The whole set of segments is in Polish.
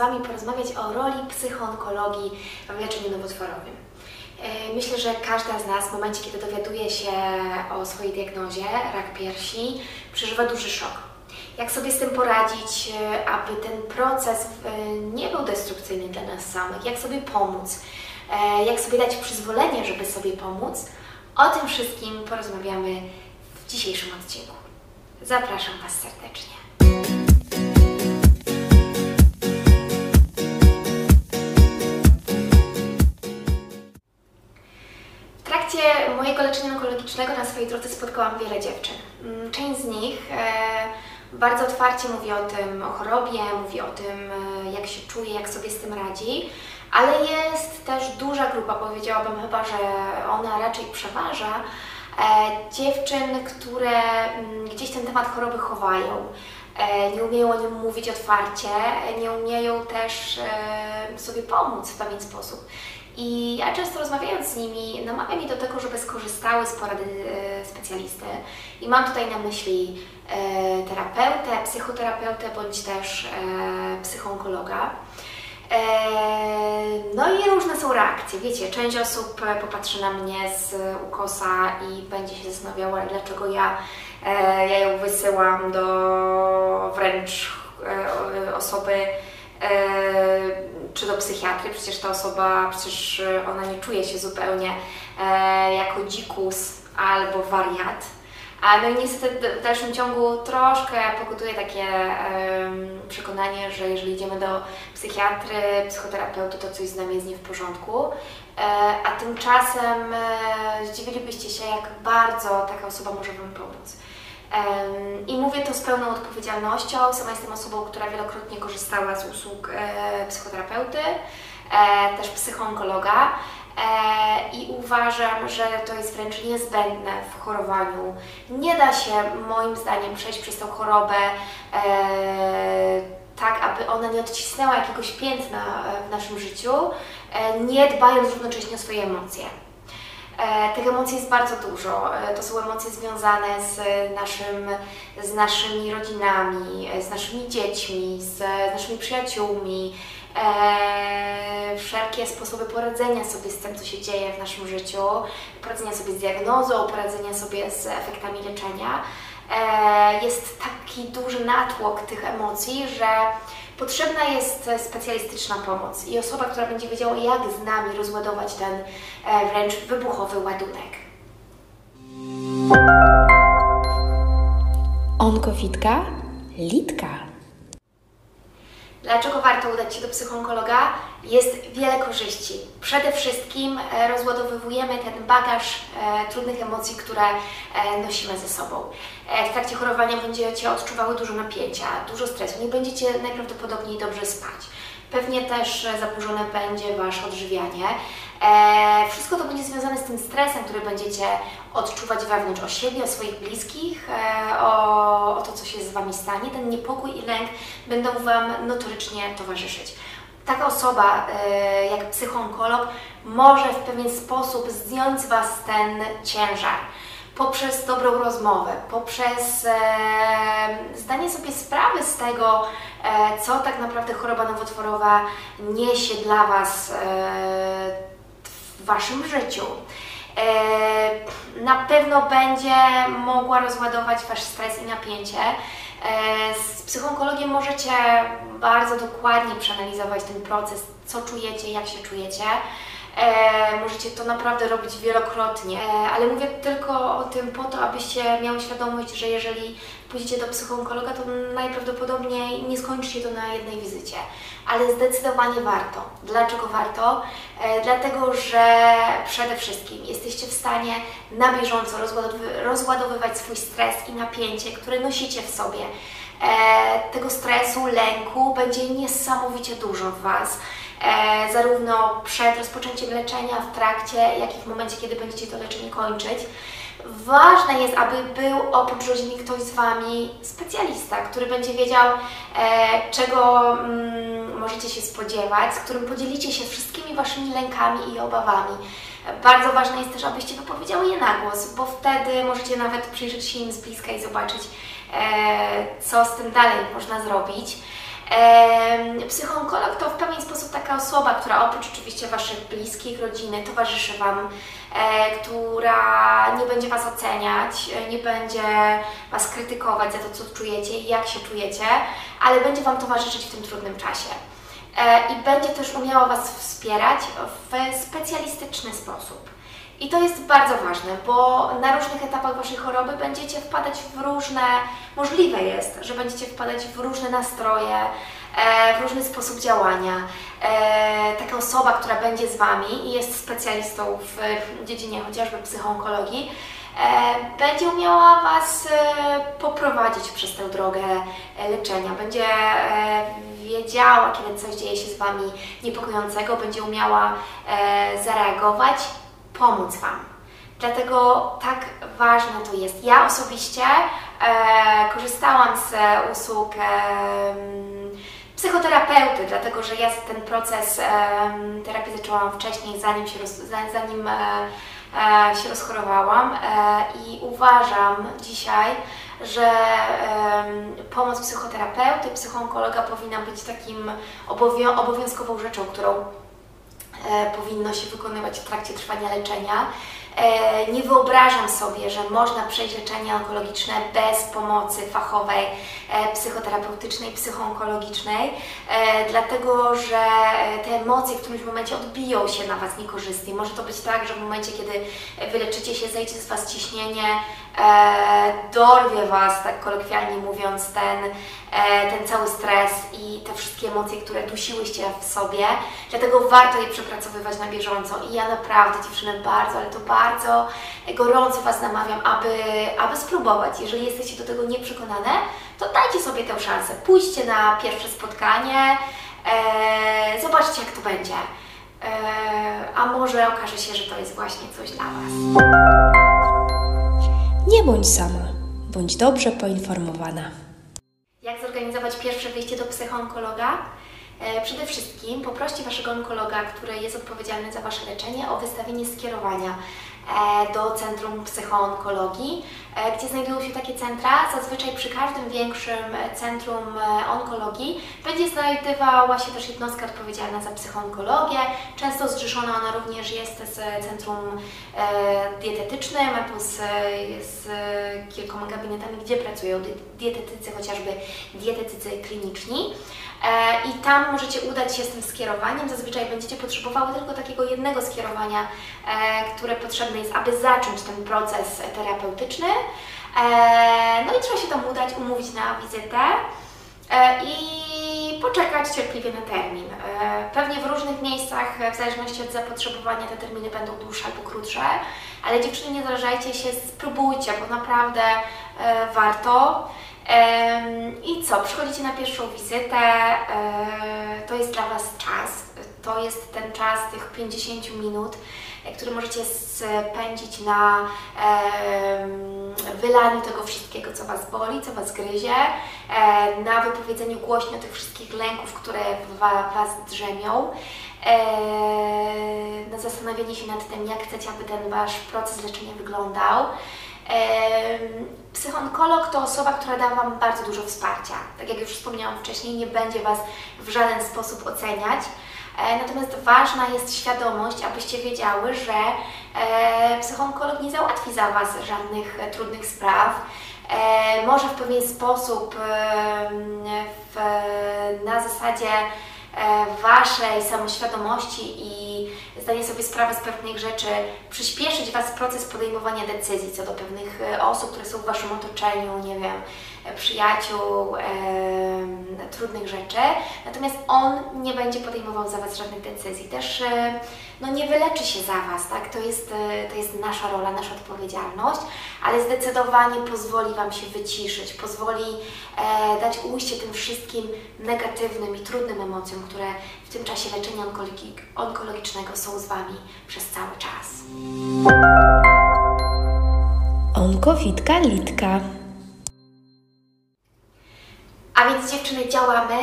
Wami porozmawiać o roli psychoonkologii w leczeniu nowotworowym. E, myślę, że każda z nas w momencie, kiedy dowiaduje się o swojej diagnozie, rak piersi, przeżywa duży szok. Jak sobie z tym poradzić, e, aby ten proces e, nie był destrukcyjny dla nas samych? Jak sobie pomóc? Jak sobie dać przyzwolenie, żeby sobie pomóc? O tym wszystkim porozmawiamy w dzisiejszym odcinku. Zapraszam Was serdecznie. Mojego leczenia onkologicznego na swojej drodze spotkałam wiele dziewczyn. Mm, część z nich e, bardzo otwarcie mówi o tym, o chorobie, mówi o tym, e, jak się czuje, jak sobie z tym radzi, ale jest też duża grupa, powiedziałabym chyba, że ona raczej przeważa, E, dziewczyn, które mm, gdzieś ten temat choroby chowają, nie umieją o nim mówić otwarcie, nie umieją też e, sobie pomóc w pewien sposób. I ja często rozmawiając z nimi, namawiam je do tego, żeby skorzystały z porady specjalisty. I mam tutaj na myśli terapeutę, psychoterapeutę bądź też psychoonkologa. No i różne są reakcje. Wiecie, część osób e, popatrzy na mnie z ukosa i będzie się zastanawiała, dlaczego ja, e, ja ją wysyłam do wręcz e, osoby czy do psychiatry, przecież ta osoba, przecież ona nie czuje się zupełnie jako dzikus albo wariat no i niestety w dalszym ciągu troszkę pokutuje takie przekonanie, że jeżeli idziemy do psychiatry, psychoterapeuty, to coś z nami jest nie w porządku. E, a tymczasem e, zdziwilibyście się, jak bardzo taka osoba może Wam pomóc. I mówię to z pełną odpowiedzialnością. Sama jestem osobą, która wielokrotnie korzystała z usług e, psychoterapeuty, też psychoonkologa. E, i uważam, że to jest wręcz niezbędne w chorowaniu. Nie da się moim zdaniem przejść przez tą chorobę e, tak, aby ona nie odcisnęła jakiegoś piętna e, w naszym życiu, nie dbając równocześnie o swoje emocje. Tych emocji jest bardzo dużo. To są emocje związane z, naszym, z naszymi rodzinami, z naszymi dziećmi, z naszymi przyjaciółmi, e, wszelkie sposoby poradzenia sobie z tym, co się dzieje w naszym życiu, poradzenia sobie z diagnozą, poradzenia sobie z efektami leczenia. E, jest taki duży natłok tych emocji, że potrzebna jest specjalistyczna pomoc i osoba, która będzie wiedziała, jak z nami rozładować ten e, wręcz wybuchowy ładunek. Onkowitka, litka. Dlaczego warto udać się do psychoonkologa? Jest wiele korzyści. Przede wszystkim e, rozładowywujemy ten bagaż e, trudnych emocji, które e, nosimy ze sobą. W trakcie chorowania będziecie odczuwały dużo napięcia, dużo stresu, nie będziecie najprawdopodobniej dobrze spać. Pewnie też zaburzone będzie Wasze odżywianie. E, wszystko to będzie związane z tym stresem, który będziecie odczuwać wewnątrz o siebie, o swoich bliskich, e, o, o to, co się z Wami stanie. Ten niepokój i lęk będą Wam notorycznie towarzyszyć. Taka osoba e, jak psychonkolog może w pewien sposób zdjąć Was ten ciężar poprzez dobrą rozmowę, poprzez zdanie sobie sprawy z tego, co tak naprawdę choroba nowotworowa niesie dla Was w Waszym życiu. E, na pewno będzie mogła rozładować Wasz stres i napięcie. E, z psychologiem możecie bardzo dokładnie przeanalizować ten proces, co czujecie, jak się czujecie. E, możecie to naprawdę robić wielokrotnie, e, ale mówię tylko o tym po to, abyście miały świadomość, że jeżeli pójdziecie do psychoonkologa, to najprawdopodobniej nie skończy się to na jednej wizycie. Ale zdecydowanie warto. Dlaczego warto? E, dlatego, że przede wszystkim jesteście w stanie na bieżąco rozładowy rozładowywać swój stres i napięcie, które nosicie w sobie. E, tego stresu, lęku będzie niesamowicie dużo w Was zarówno przed rozpoczęciem leczenia, w trakcie, jak i w momencie, kiedy będziecie to leczenie kończyć. Ważne jest, aby był oprócz rodziny ktoś z Wami specjalista, który będzie wiedział, e, czego mm, możecie się spodziewać, z którym podzielicie się wszystkimi Waszymi lękami i obawami. Bardzo ważne jest też, abyście wypowiedziały je na głos, bo wtedy możecie nawet przyjrzeć się im z bliska i zobaczyć, e, co z tym dalej można zrobić. Psychoonkolog to w pewien sposób taka osoba, która oprócz oczywiście Waszych bliskich, rodziny, towarzyszy Wam, e, która nie będzie Was oceniać, e, nie będzie Was krytykować za to, co czujecie i jak się czujecie, ale będzie Wam towarzyszyć w tym trudnym czasie. E, I będzie też umiała Was wspierać w specjalistyczny sposób. I to jest bardzo ważne, bo na różnych etapach Waszej choroby będziecie wpadać w różne, możliwe jest, że będziecie wpadać w różne nastroje, e, w różny sposób działania. E, taka osoba, która będzie z Wami i jest specjalistą w dziedzinie chociażby psychoonkologii, e, będzie umiała Was poprowadzić przez tę drogę leczenia. Będzie wiedziała, kiedy coś dzieje się z Wami niepokojącego, będzie umiała zareagować pomóc Wam. Dlatego tak ważne to jest. Ja osobiście e, korzystałam z usług e, psychoterapeuty, dlatego że ja ten proces e, terapii zaczęłam wcześniej, zanim się, roz, zanim e, e, się rozchorowałam e, i uważam dzisiaj, że pomoc psychoterapeuty, psychoonkologa powinna być takim obowiązkową rzeczą, którą powinno się wykonywać w trakcie trwania leczenia. E, nie wyobrażam sobie, że można przejść leczenie onkologiczne bez pomocy fachowej, e, psychoterapeutycznej, psychoonkologicznej, dlatego że te emocje w którymś momencie odbiją się na Was niekorzystnie. Może to być tak, że w momencie, kiedy wyleczycie się, zejdzie z Was ciśnienie, dorwie Was, tak kolokwialnie mówiąc, ten, ten cały stres i te wszystkie emocje, które dusiłyście w sobie. Dlatego warto je przepracowywać na bieżąco i ja naprawdę dziewczyny bardzo, ale to bardzo bardzo gorąco Was namawiam, aby, aby spróbować. Jeżeli jesteście do tego nieprzekonane, to dajcie sobie tę szansę. Pójdźcie na pierwsze spotkanie, e, zobaczcie jak to będzie. E, a może okaże się, że to jest właśnie coś dla Was. Nie bądź sama, bądź dobrze poinformowana. Jak zorganizować pierwsze wyjście do psychoonkologa? E, przede wszystkim poproście Waszego onkologa, który jest odpowiedzialny za Wasze leczenie, o wystawienie skierowania do Centrum Psychoonkologii, e, gdzie znajdują się takie centra. Zazwyczaj przy każdym większym centrum onkologii będzie znajdowała się też jednostka odpowiedzialna za psychoonkologię. Często zrzeszona ona również jest z centrum dietetycznym, plus z kilkoma gabinetami, gdzie pracują dietetycy, chociażby dietetycy kliniczni. E, i tam możecie udać się z tym skierowaniem. Zazwyczaj będziecie potrzebowały tylko takiego jednego skierowania, e, które potrzebne jest, aby zacząć ten proces terapeutyczny. E, no i trzeba się tam udać, umówić na wizytę i poczekać cierpliwie na termin. Pewnie w różnych miejscach, w zależności od zapotrzebowania, te terminy będą dłuższe albo krótsze, ale dziewczyny nie zarażajcie się, spróbujcie, bo naprawdę warto. I co? Przychodzicie na pierwszą wizytę, e, to jest dla Was czas, to jest ten czas tych 50 minut, e, który możecie spędzić na wylaniu tego wszystkiego, co Was boli, co Was gryzie, e, na wypowiedzeniu głośno tych wszystkich lęków, które w Was drzemią, na zastanowienie się nad tym, jak chcecie, aby ten Wasz proces leczenia wyglądał. Psychonkolog to osoba, która da Wam bardzo dużo wsparcia. Tak jak już wspomniałam wcześniej, nie będzie Was w żaden sposób oceniać. E, natomiast ważna jest świadomość, abyście wiedziały, że e, psychonkolog nie załatwi za Was żadnych trudnych spraw. E, może w pewien sposób w, na zasadzie Waszej samoświadomości i zdanie sobie sprawy z pewnych rzeczy przyspieszyć Was proces podejmowania decyzji co do pewnych e, osób, które są w Waszym otoczeniu, nie wiem, przyjaciół, e, trudnych rzeczy. Natomiast on nie będzie podejmował za Was żadnych decyzji. Też e, no, nie wyleczy się za Was, tak? To jest, e, to jest nasza rola, nasza odpowiedzialność, ale zdecydowanie pozwoli Wam się wyciszyć, pozwoli e, dać ujście tym wszystkim negatywnym i trudnym emocjom, które w tym czasie leczenia onkologi onkologicznego są z Wami przez cały czas. Onkowitka Litka. A więc dziewczyny działamy.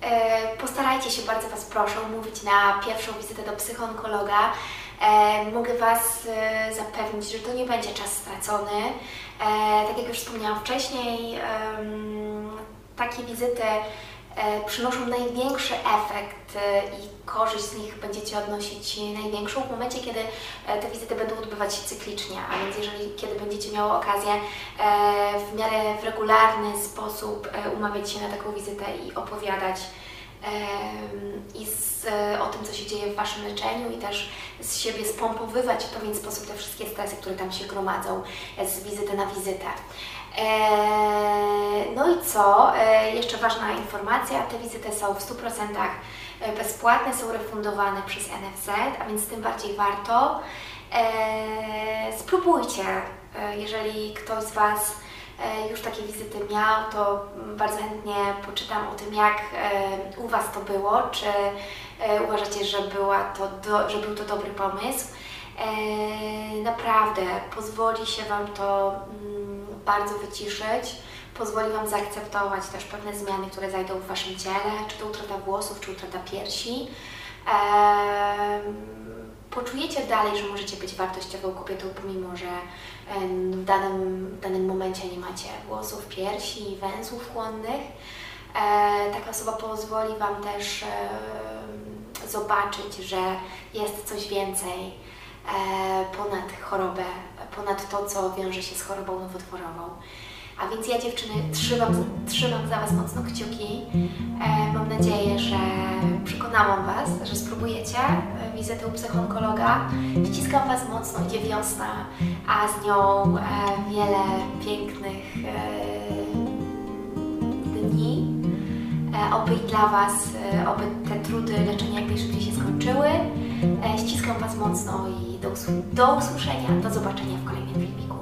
E, postarajcie się, bardzo Was proszę, umówić na pierwszą wizytę do psychoonkologa. E, mogę Was e, zapewnić, że to nie będzie czas stracony. Tak jak już wspomniałam wcześniej, takie wizyty przynoszą największy efekt e, i korzyść z nich będziecie odnosić największą w momencie, kiedy e, te wizyty będą odbywać się cyklicznie, a więc jeżeli kiedy będziecie miały okazję e, w miarę w regularny sposób e, umawiać się na taką wizytę i opowiadać i z, e, o tym, co się dzieje w Waszym leczeniu i też z siebie spompowywać w pewien sposób te wszystkie stresy, które tam się gromadzą e, z wizyty na wizytę. Eee, No i co? Eee, Jeszcze ważna informacja, te wizyty są w 100% bezpłatne, są refundowane przez NFZ, a więc tym bardziej warto. Spróbujcie, jeżeli ktoś z Was e, już takie wizyty miał, to bardzo chętnie poczytam o tym, jak e, u Was to było, czy e, uważacie, że, była to do, że był to dobry pomysł. E, Naprawdę pozwoli się Wam to mm, bardzo wyciszyć, pozwoli Wam zaakceptować też pewne zmiany, które zajdą w Waszym ciele, czy to utrata włosów, czy utrata piersi. Poczujecie dalej, że możecie być wartościową kobietą, pomimo że w danym, w danym momencie nie macie włosów, piersi, węzłów chłonnych. E, taka osoba pozwoli Wam też zobaczyć, że jest coś więcej ponad chorobę, ponad to, co wiąże się z chorobą nowotworową. A więc ja dziewczyny trzymam, trzymam za Was mocno kciuki. E, mam nadzieję, że przekonałam Was, że spróbujecie e, wizytę u psychoonkologa. Ściskam Was mocno, idzie wiosna, a z nią e, wiele pięknych e, dni. E, oby i dla Was, e, oby te trudy leczenia jak najszybciej się skończyły. E, ściskam Was mocno i do, usł- do usłyszenia, do zobaczenia w kolejnym filmiku.